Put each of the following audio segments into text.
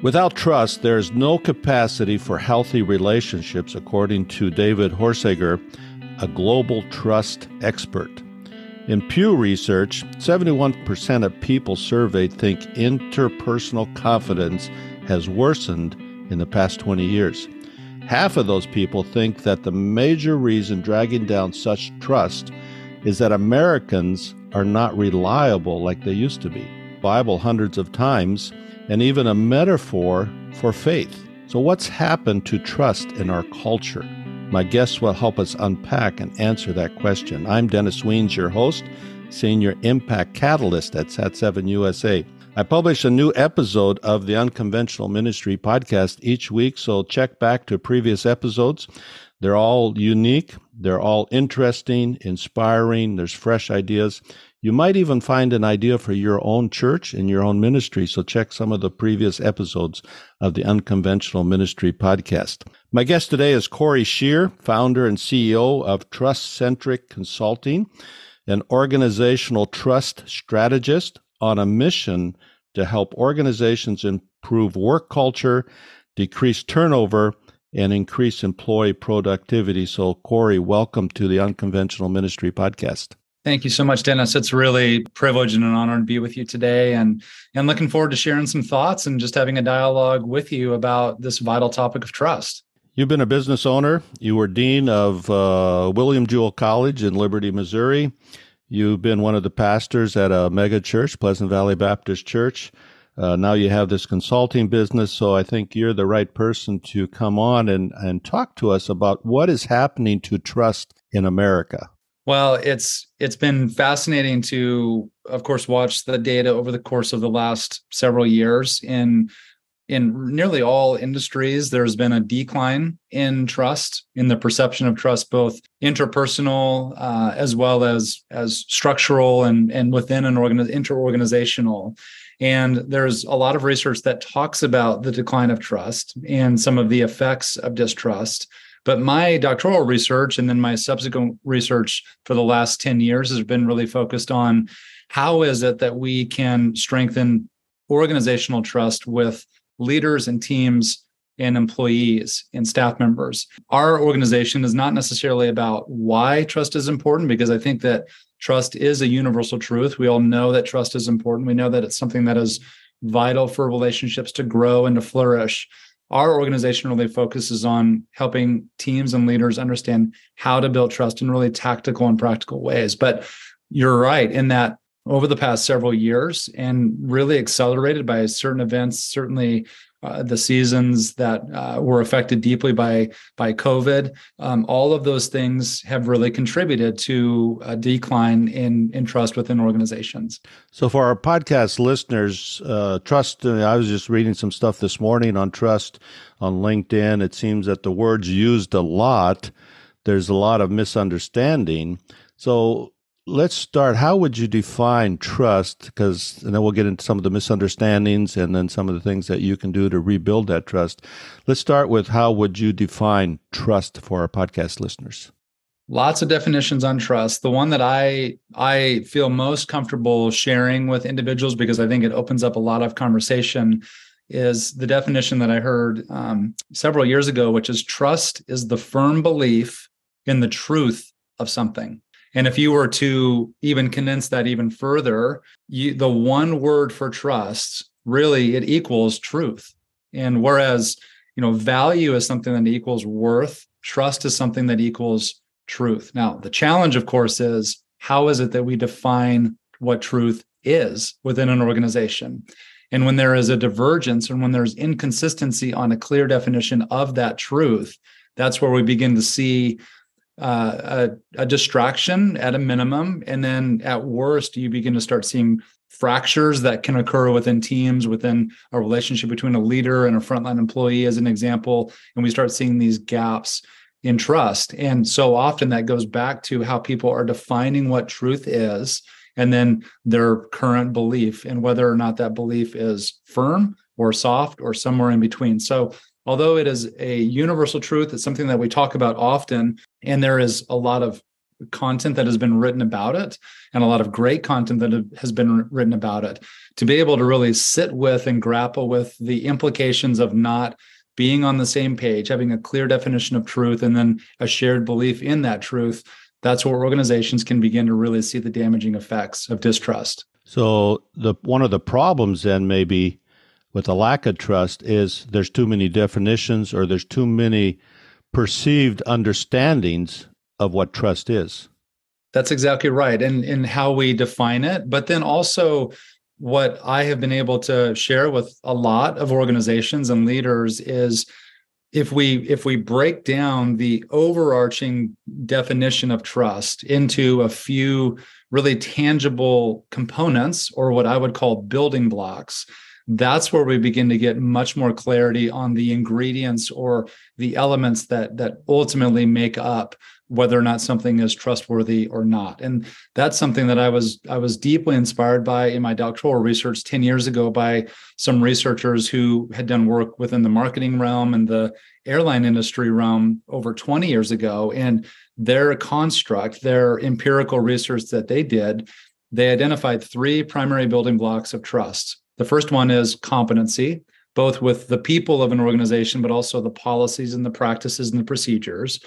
Without trust, there is no capacity for healthy relationships, according to David Horsager, a global trust expert. In Pew Research, 71% of people surveyed think interpersonal confidence has worsened in the past 20 years. Half of those people think that the major reason dragging down such trust is that Americans are not reliable like they used to be. Bible hundreds of times and even a metaphor for faith. So, what's happened to trust in our culture? My guests will help us unpack and answer that question. I'm Dennis Wiens, your host, Senior Impact Catalyst at Sat7 USA. I publish a new episode of the Unconventional Ministry podcast each week, so check back to previous episodes. They're all unique, they're all interesting, inspiring, there's fresh ideas. You might even find an idea for your own church and your own ministry, so check some of the previous episodes of the Unconventional Ministry podcast. My guest today is Cory Scheer, founder and CEO of Trust Centric Consulting, an organizational trust strategist on a mission to help organizations improve work culture, decrease turnover, and increase employee productivity. So, Cory, welcome to the Unconventional Ministry Podcast. Thank you so much, Dennis. It's really privilege and an honor to be with you today, and and looking forward to sharing some thoughts and just having a dialogue with you about this vital topic of trust. You've been a business owner. You were dean of uh, William Jewell College in Liberty, Missouri. You've been one of the pastors at a mega church, Pleasant Valley Baptist Church. Uh, now you have this consulting business, so I think you're the right person to come on and, and talk to us about what is happening to trust in America. Well, it's it's been fascinating to, of course, watch the data over the course of the last several years in in nearly all industries, there's been a decline in trust, in the perception of trust, both interpersonal uh, as well as as structural and and within an organ interorganizational. And there's a lot of research that talks about the decline of trust and some of the effects of distrust. But my doctoral research and then my subsequent research for the last 10 years has been really focused on how is it that we can strengthen organizational trust with leaders and teams and employees and staff members. Our organization is not necessarily about why trust is important, because I think that trust is a universal truth. We all know that trust is important. We know that it's something that is vital for relationships to grow and to flourish. Our organization really focuses on helping teams and leaders understand how to build trust in really tactical and practical ways. But you're right in that over the past several years and really accelerated by certain events, certainly uh, the seasons that uh, were affected deeply by by COVID. Um, all of those things have really contributed to a decline in in trust within organizations. So, for our podcast listeners, uh, trust. Uh, I was just reading some stuff this morning on trust on LinkedIn. It seems that the word's used a lot. There's a lot of misunderstanding. So, let's start. How would you define trust? Because, and then we'll get into some of the misunderstandings and then some of the things that you can do to rebuild that trust. Let's start with how would you define trust for our podcast listeners? Lots of definitions on trust. The one that I I feel most comfortable sharing with individuals because I think it opens up a lot of conversation is the definition that I heard um, several years ago, which is trust is the firm belief in the truth of something. And if you were to even condense that even further, you, the one word for trust really it equals truth. And whereas you know value is something that equals worth, trust is something that equals truth. Now the challenge, of course, is how is it that we define what truth is within an organization? And when there is a divergence and when there's inconsistency on a clear definition of that truth, that's where we begin to see uh, a, a, distraction at a minimum. And then at worst, you begin to start seeing fractures that can occur within teams, within a relationship between a leader and a frontline employee, as an example. And we start seeing these gaps in trust. And so often that goes back to how people are defining what truth is and then their current belief and whether or not that belief is firm or soft or somewhere in between. So although it is a universal truth, it's something that we talk about often, and there is a lot of content that has been written about it and a lot of great content that has been written about it. To be able to really sit with and grapple with the implications of not being on the same page having a clear definition of truth and then a shared belief in that truth that's where organizations can begin to really see the damaging effects of distrust. So the one of the problems then maybe with the lack of trust is there's too many definitions or there's too many perceived understandings of what trust is. That's exactly right. And in how we define it, but then also what I have been able to share with a lot of organizations and leaders is if we if we break down the overarching definition of trust into a few really tangible components or what I would call building blocks that's where we begin to get much more clarity on the ingredients or the elements that that ultimately make up whether or not something is trustworthy or not. And that's something that i was i was deeply inspired by in my doctoral research 10 years ago by some researchers who had done work within the marketing realm and the airline industry realm over 20 years ago. And their construct their empirical research that they did they identified three primary building blocks of trust the first one is competency, both with the people of an organization, but also the policies and the practices and the procedures.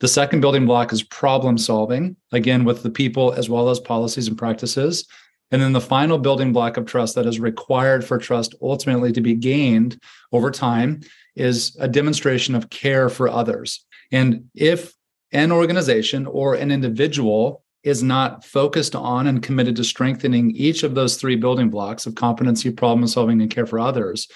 The second building block is problem solving, again, with the people as well as policies and practices. And then the final building block of trust that is required for trust ultimately to be gained over time is a demonstration of care for others. And if an organization or an individual is not focused on and committed to strengthening each of those three building blocks of competency, problem solving, and care for others.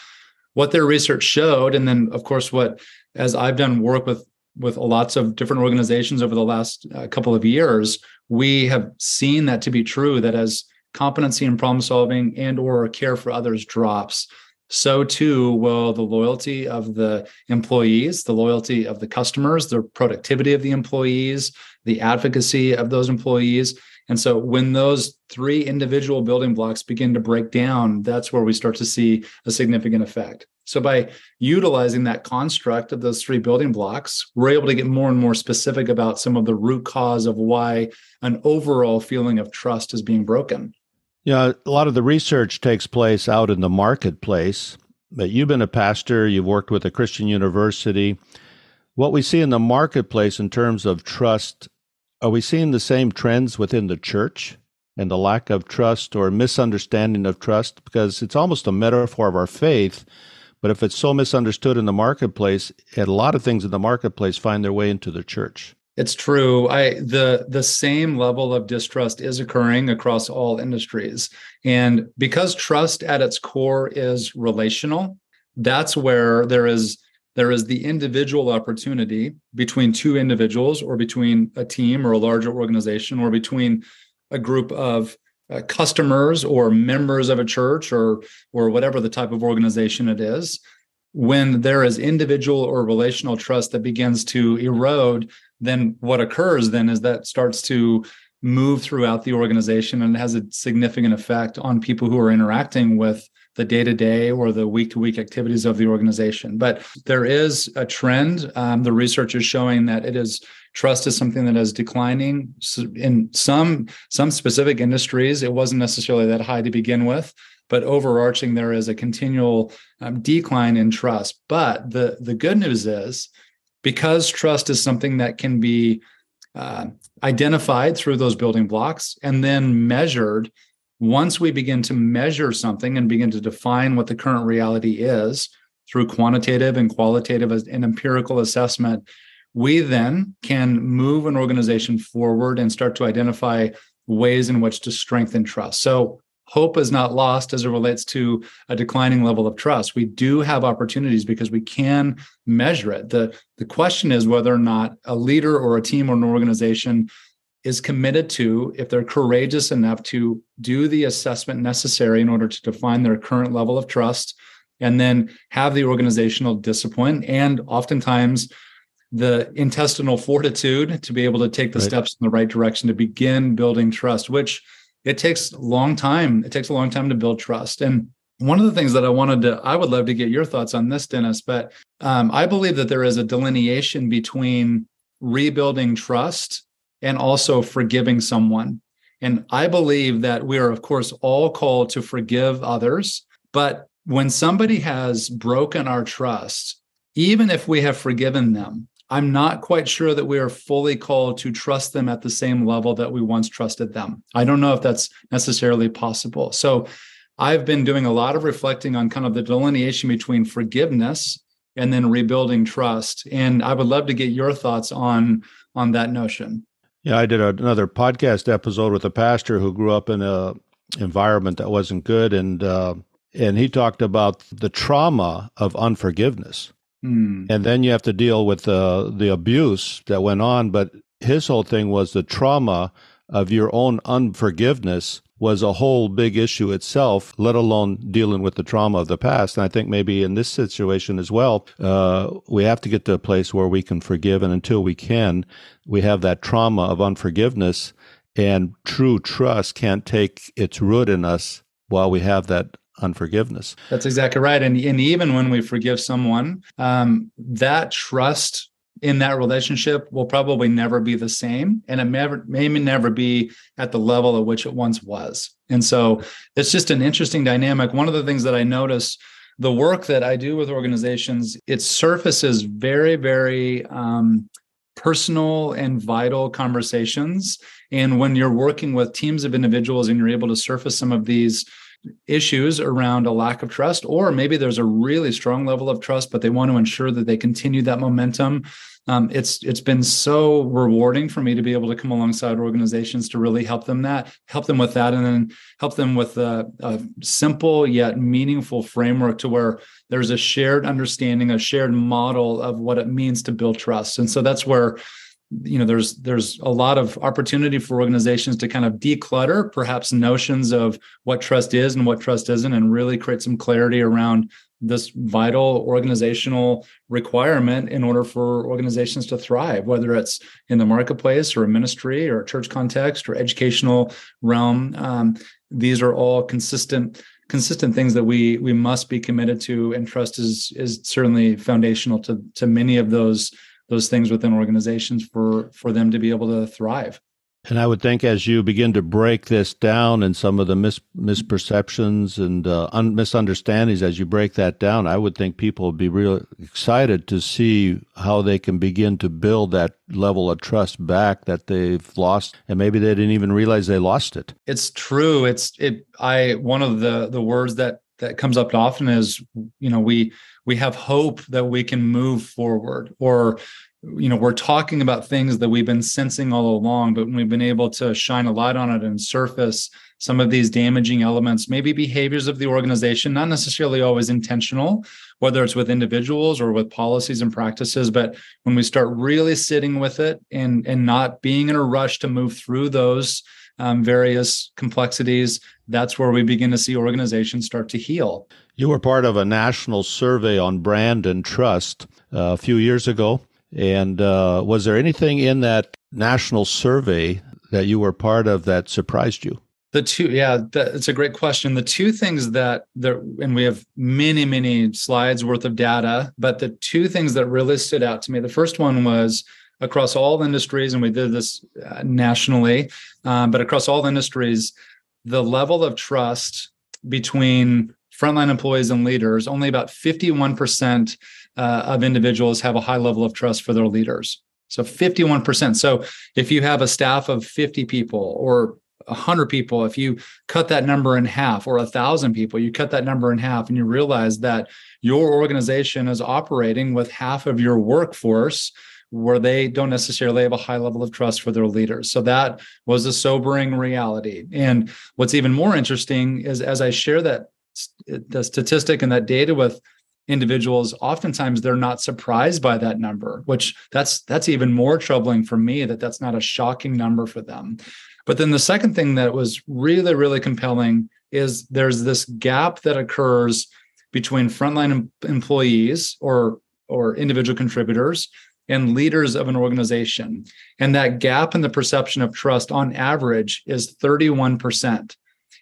What their research showed, and then of course, what as I've done work with with lots of different organizations over the last uh, couple of years, we have seen that to be true. That as competency and problem solving and or care for others drops, so too will the loyalty of the employees, the loyalty of the customers, the productivity of the employees, the advocacy of those employees. And so when those three individual building blocks begin to break down, that's where we start to see a significant effect. So by utilizing that construct of those three building blocks, we're able to get more and more specific about some of the root cause of why an overall feeling of trust is being broken. Yeah, a lot of the research takes place out in the marketplace. But you've been a pastor, you've worked with a Christian university. What we see in the marketplace in terms of trust are we seeing the same trends within the church and the lack of trust or misunderstanding of trust? Because it's almost a metaphor of our faith. But if it's so misunderstood in the marketplace, a lot of things in the marketplace find their way into the church. It's true. I the the same level of distrust is occurring across all industries. And because trust at its core is relational, that's where there is there is the individual opportunity between two individuals or between a team or a larger organization or between a group of uh, customers or members of a church or or whatever the type of organization it is when there is individual or relational trust that begins to erode then what occurs then is that starts to move throughout the organization and it has a significant effect on people who are interacting with the day to day or the week to week activities of the organization. But there is a trend. Um, the research is showing that it is trust is something that is declining in some some specific industries. It wasn't necessarily that high to begin with, but overarching there is a continual um, decline in trust. But the the good news is because trust is something that can be uh, identified through those building blocks and then measured once we begin to measure something and begin to define what the current reality is through quantitative and qualitative and empirical assessment, we then can move an organization forward and start to identify ways in which to strengthen trust. So, hope is not lost as it relates to a declining level of trust. We do have opportunities because we can measure it. The, the question is whether or not a leader or a team or an organization is committed to, if they're courageous enough to do the assessment necessary in order to define their current level of trust, and then have the organizational discipline and oftentimes the intestinal fortitude to be able to take the right. steps in the right direction to begin building trust, which it takes a long time. It takes a long time to build trust. And one of the things that I wanted to, I would love to get your thoughts on this, Dennis, but um, I believe that there is a delineation between rebuilding trust and also forgiving someone. And I believe that we are, of course, all called to forgive others. But when somebody has broken our trust, even if we have forgiven them, I'm not quite sure that we are fully called to trust them at the same level that we once trusted them. I don't know if that's necessarily possible. So I've been doing a lot of reflecting on kind of the delineation between forgiveness and then rebuilding trust. And I would love to get your thoughts on on that notion. Yeah, I did another podcast episode with a pastor who grew up in a environment that wasn't good, and uh, and he talked about the trauma of unforgiveness, mm. and then you have to deal with the the abuse that went on. But his whole thing was the trauma of your own unforgiveness was a whole big issue itself, let alone dealing with the trauma of the past. And I think maybe in this situation as well, uh, we have to get to a place where we can forgive. And until we can, we have that trauma of unforgiveness and true trust can't take its root in us while we have that unforgiveness. That's exactly right. And, and even when we forgive someone, um, that trust in that relationship will probably never be the same and it may, may never be at the level at which it once was and so it's just an interesting dynamic one of the things that i notice the work that i do with organizations it surfaces very very um, personal and vital conversations and when you're working with teams of individuals and you're able to surface some of these issues around a lack of trust, or maybe there's a really strong level of trust, but they want to ensure that they continue that momentum. Um, it's it's been so rewarding for me to be able to come alongside organizations to really help them that help them with that and then help them with a, a simple yet meaningful framework to where there's a shared understanding a shared model of what it means to build trust. And so that's where you know there's there's a lot of opportunity for organizations to kind of declutter perhaps notions of what trust is and what trust isn't and really create some clarity around this vital organizational requirement in order for organizations to thrive, whether it's in the marketplace or a ministry or a church context or educational realm. Um, these are all consistent consistent things that we we must be committed to, and trust is is certainly foundational to to many of those those things within organizations for for them to be able to thrive. And I would think as you begin to break this down and some of the mis- misperceptions and uh, un- misunderstandings, as you break that down, I would think people would be real excited to see how they can begin to build that level of trust back that they've lost, and maybe they didn't even realize they lost it. It's true. It's it. I one of the the words that that comes up often is you know we we have hope that we can move forward or you know we're talking about things that we've been sensing all along but we've been able to shine a light on it and surface some of these damaging elements maybe behaviors of the organization not necessarily always intentional whether it's with individuals or with policies and practices but when we start really sitting with it and and not being in a rush to move through those um, various complexities that's where we begin to see organizations start to heal you were part of a national survey on brand and trust uh, a few years ago and uh, was there anything in that national survey that you were part of that surprised you? The two, yeah, that's a great question. The two things that there, and we have many, many slides worth of data, but the two things that really stood out to me. The first one was across all industries, and we did this uh, nationally, um, but across all industries, the level of trust between frontline employees and leaders, only about 51% uh, of individuals have a high level of trust for their leaders. So 51%. So if you have a staff of 50 people or 100 people, if you cut that number in half, or 1,000 people, you cut that number in half, and you realize that your organization is operating with half of your workforce where they don't necessarily have a high level of trust for their leaders. So that was a sobering reality. And what's even more interesting is as I share that the statistic and that data with individuals oftentimes they're not surprised by that number which that's that's even more troubling for me that that's not a shocking number for them but then the second thing that was really really compelling is there's this gap that occurs between frontline employees or or individual contributors and leaders of an organization. And that gap in the perception of trust on average is 31%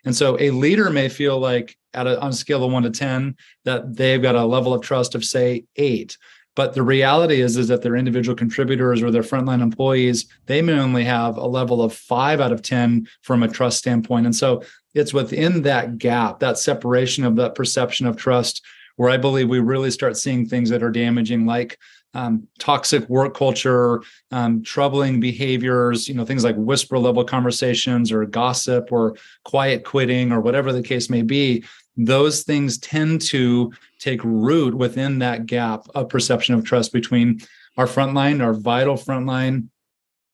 and so a leader may feel like at a, on a scale of one to 10 that they've got a level of trust of say eight. but the reality is is that their individual contributors or their frontline employees they may only have a level of 5 out of 10 from a trust standpoint. And so it's within that gap that separation of that perception of trust where i believe we really start seeing things that are damaging like um, toxic work culture, um, troubling behaviors, you know, things like whisper level conversations or gossip or quiet quitting or whatever the case may be, those things tend to take root within that gap of perception of trust between our frontline, our vital frontline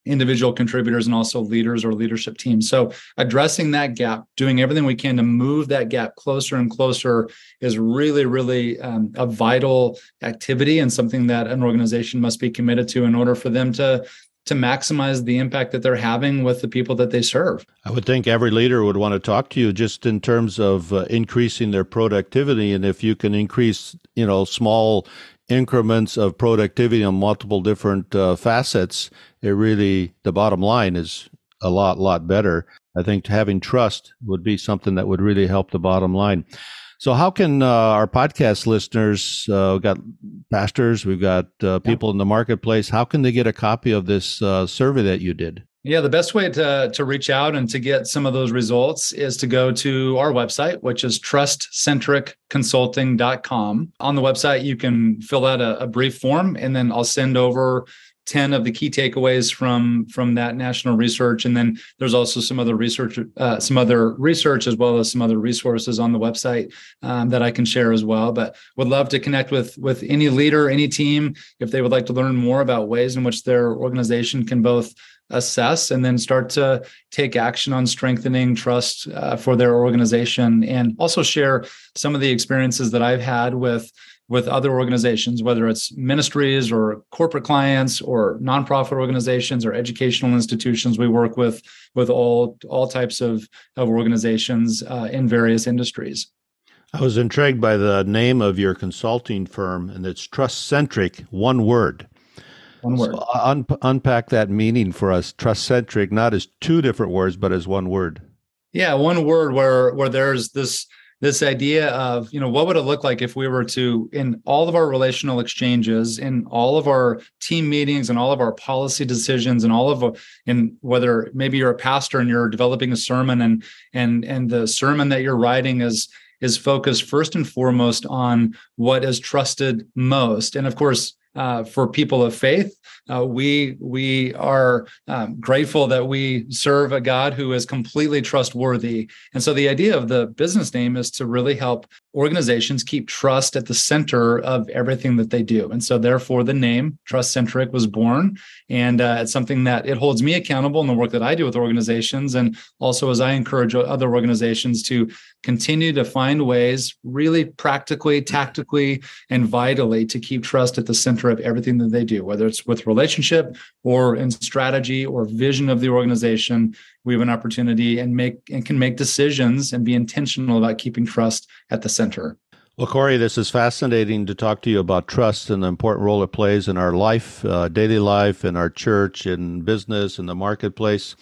individual contributors and also leaders or leadership teams. So addressing that gap, doing everything we can to move that gap closer and closer is really, really um, a vital activity and something that an organization must be committed to in order for them to to maximize the impact that they're having with the people that they serve. I would think every leader would want to talk to you just in terms of uh, increasing their productivity and if you can increase, you know, small increments of productivity on multiple different uh, facets, it really the bottom line is a lot lot better. I think having trust would be something that would really help the bottom line. So, how can uh, our podcast listeners, uh, we've got pastors, we've got uh, people yeah. in the marketplace, how can they get a copy of this uh, survey that you did? Yeah, the best way to, to reach out and to get some of those results is to go to our website, which is trustcentricconsulting.com. On the website, you can fill out a, a brief form, and then I'll send over 10 of the key takeaways from from that national research and then there's also some other research uh, some other research as well as some other resources on the website um, that i can share as well but would love to connect with with any leader any team if they would like to learn more about ways in which their organization can both assess and then start to take action on strengthening trust uh, for their organization and also share some of the experiences that I've had with with other organizations whether it's ministries or corporate clients or nonprofit organizations or educational institutions we work with with all all types of of organizations uh, in various industries I was intrigued by the name of your consulting firm, and it's Trust Centric, one word. One word. So un- unpack that meaning for us. Trust centric, not as two different words, but as one word. Yeah, one word where where there's this this idea of you know what would it look like if we were to in all of our relational exchanges in all of our team meetings and all of our policy decisions and all of in whether maybe you're a pastor and you're developing a sermon and and and the sermon that you're writing is is focused first and foremost on what is trusted most and of course uh, for people of faith. Uh, we we are um, grateful that we serve a God who is completely trustworthy. And so the idea of the business name is to really help organizations keep trust at the center of everything that they do. And so, therefore, the name Trust Centric was born. And uh, it's something that it holds me accountable in the work that I do with organizations. And also, as I encourage other organizations to continue to find ways, really practically, mm-hmm. tactically, and vitally, to keep trust at the center of everything that they do, whether it's with relationship or in strategy or vision of the organization we have an opportunity and make and can make decisions and be intentional about keeping trust at the center. Well, Cory, this is fascinating to talk to you about trust and the important role it plays in our life, uh, daily life, in our church, in business, in the marketplace.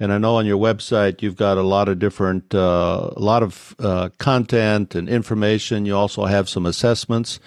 And I know on your website you've got a lot of different, uh, a lot of uh, content and information. You also have some assessments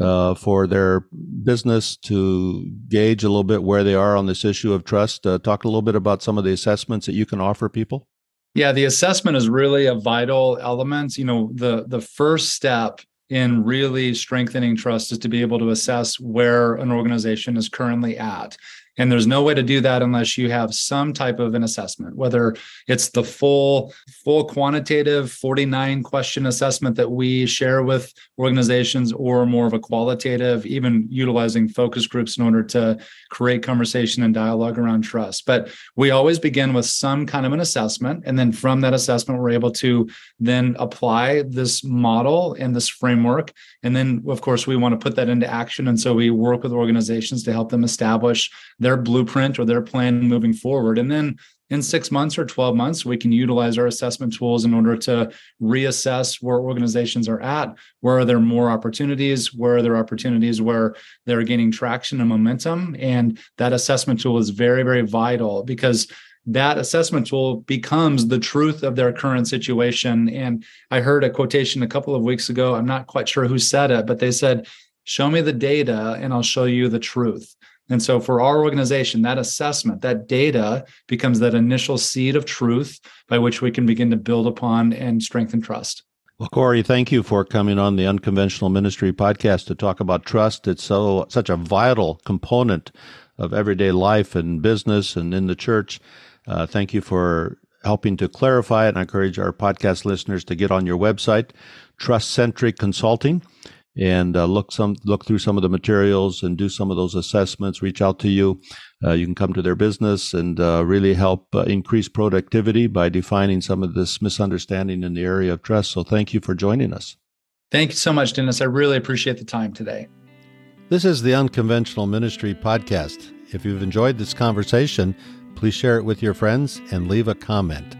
uh, for their business to gauge a little bit where they are on this issue of trust. Uh, talk a little bit about some of the assessments that you can offer people. Yeah, the assessment is really a vital element. You know, the the first step in really strengthening trust is to be able to assess where an organization is currently at. And there's no way to do that unless you have some type of an assessment, whether it's the full, full quantitative 49 question assessment that we share with organizations or more of a qualitative, even utilizing focus groups in order to create conversation and dialogue around trust. But we always begin with some kind of an assessment. And then from that assessment, we're able to then apply this model and this framework. And then, of course, we want to put that into action. And so we work with organizations to help them establish their blueprint or their plan moving forward. And then in six months or 12 months, we can utilize our assessment tools in order to reassess where organizations are at. Where are there more opportunities? Where are there opportunities where they're gaining traction and momentum? And that assessment tool is very, very vital because that assessment tool becomes the truth of their current situation. And I heard a quotation a couple of weeks ago. I'm not quite sure who said it, but they said, show me the data and I'll show you the truth. And so for our organization, that assessment, that data becomes that initial seed of truth by which we can begin to build upon and strengthen trust. Well, Cory, thank you for coming on the Unconventional Ministry podcast to talk about trust. It's so such a vital component of everyday life and business and in the church. Uh, thank you for helping to clarify it. And I encourage our podcast listeners to get on your website, Trust Centric Consulting and uh, look some look through some of the materials and do some of those assessments. Reach out to you. Uh, you can come to their business and uh, really help uh, increase productivity by defining some of this misunderstanding in the area of trust. So, thank you for joining us. Thank you so much, Dennis. I really appreciate the time today. This is the Unconventional Ministry podcast. If you've enjoyed this conversation, please share it with your friends and leave a comment.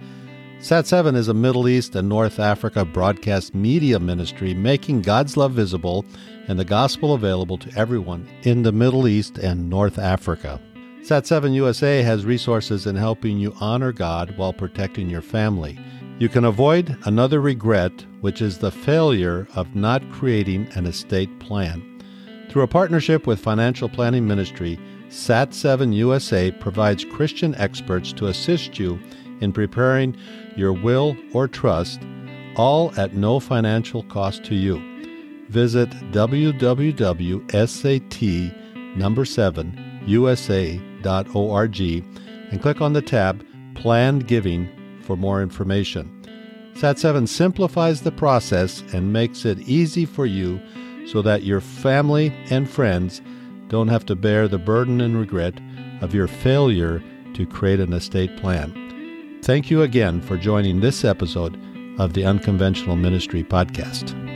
Sat7 is a Middle East and North Africa broadcast media ministry making God's love visible and the gospel available to everyone in the Middle East and North Africa. Sat7 USA has resources in helping you honor God while protecting your family. You can avoid another regret, which is the failure of not creating an estate plan. Through a partnership with Financial Planning Ministry, Sat7 USA provides Christian experts to assist you in preparing your will or trust, all at no financial cost to you. Visit www.sat number 7 usa.org and click on the tab Planned Giving for more information. Sat7 simplifies the process and makes it easy for you so that your family and friends don't have to bear the burden and regret of your failure to create an estate plan. Thank you again for joining this episode of the Unconventional Ministry Podcast.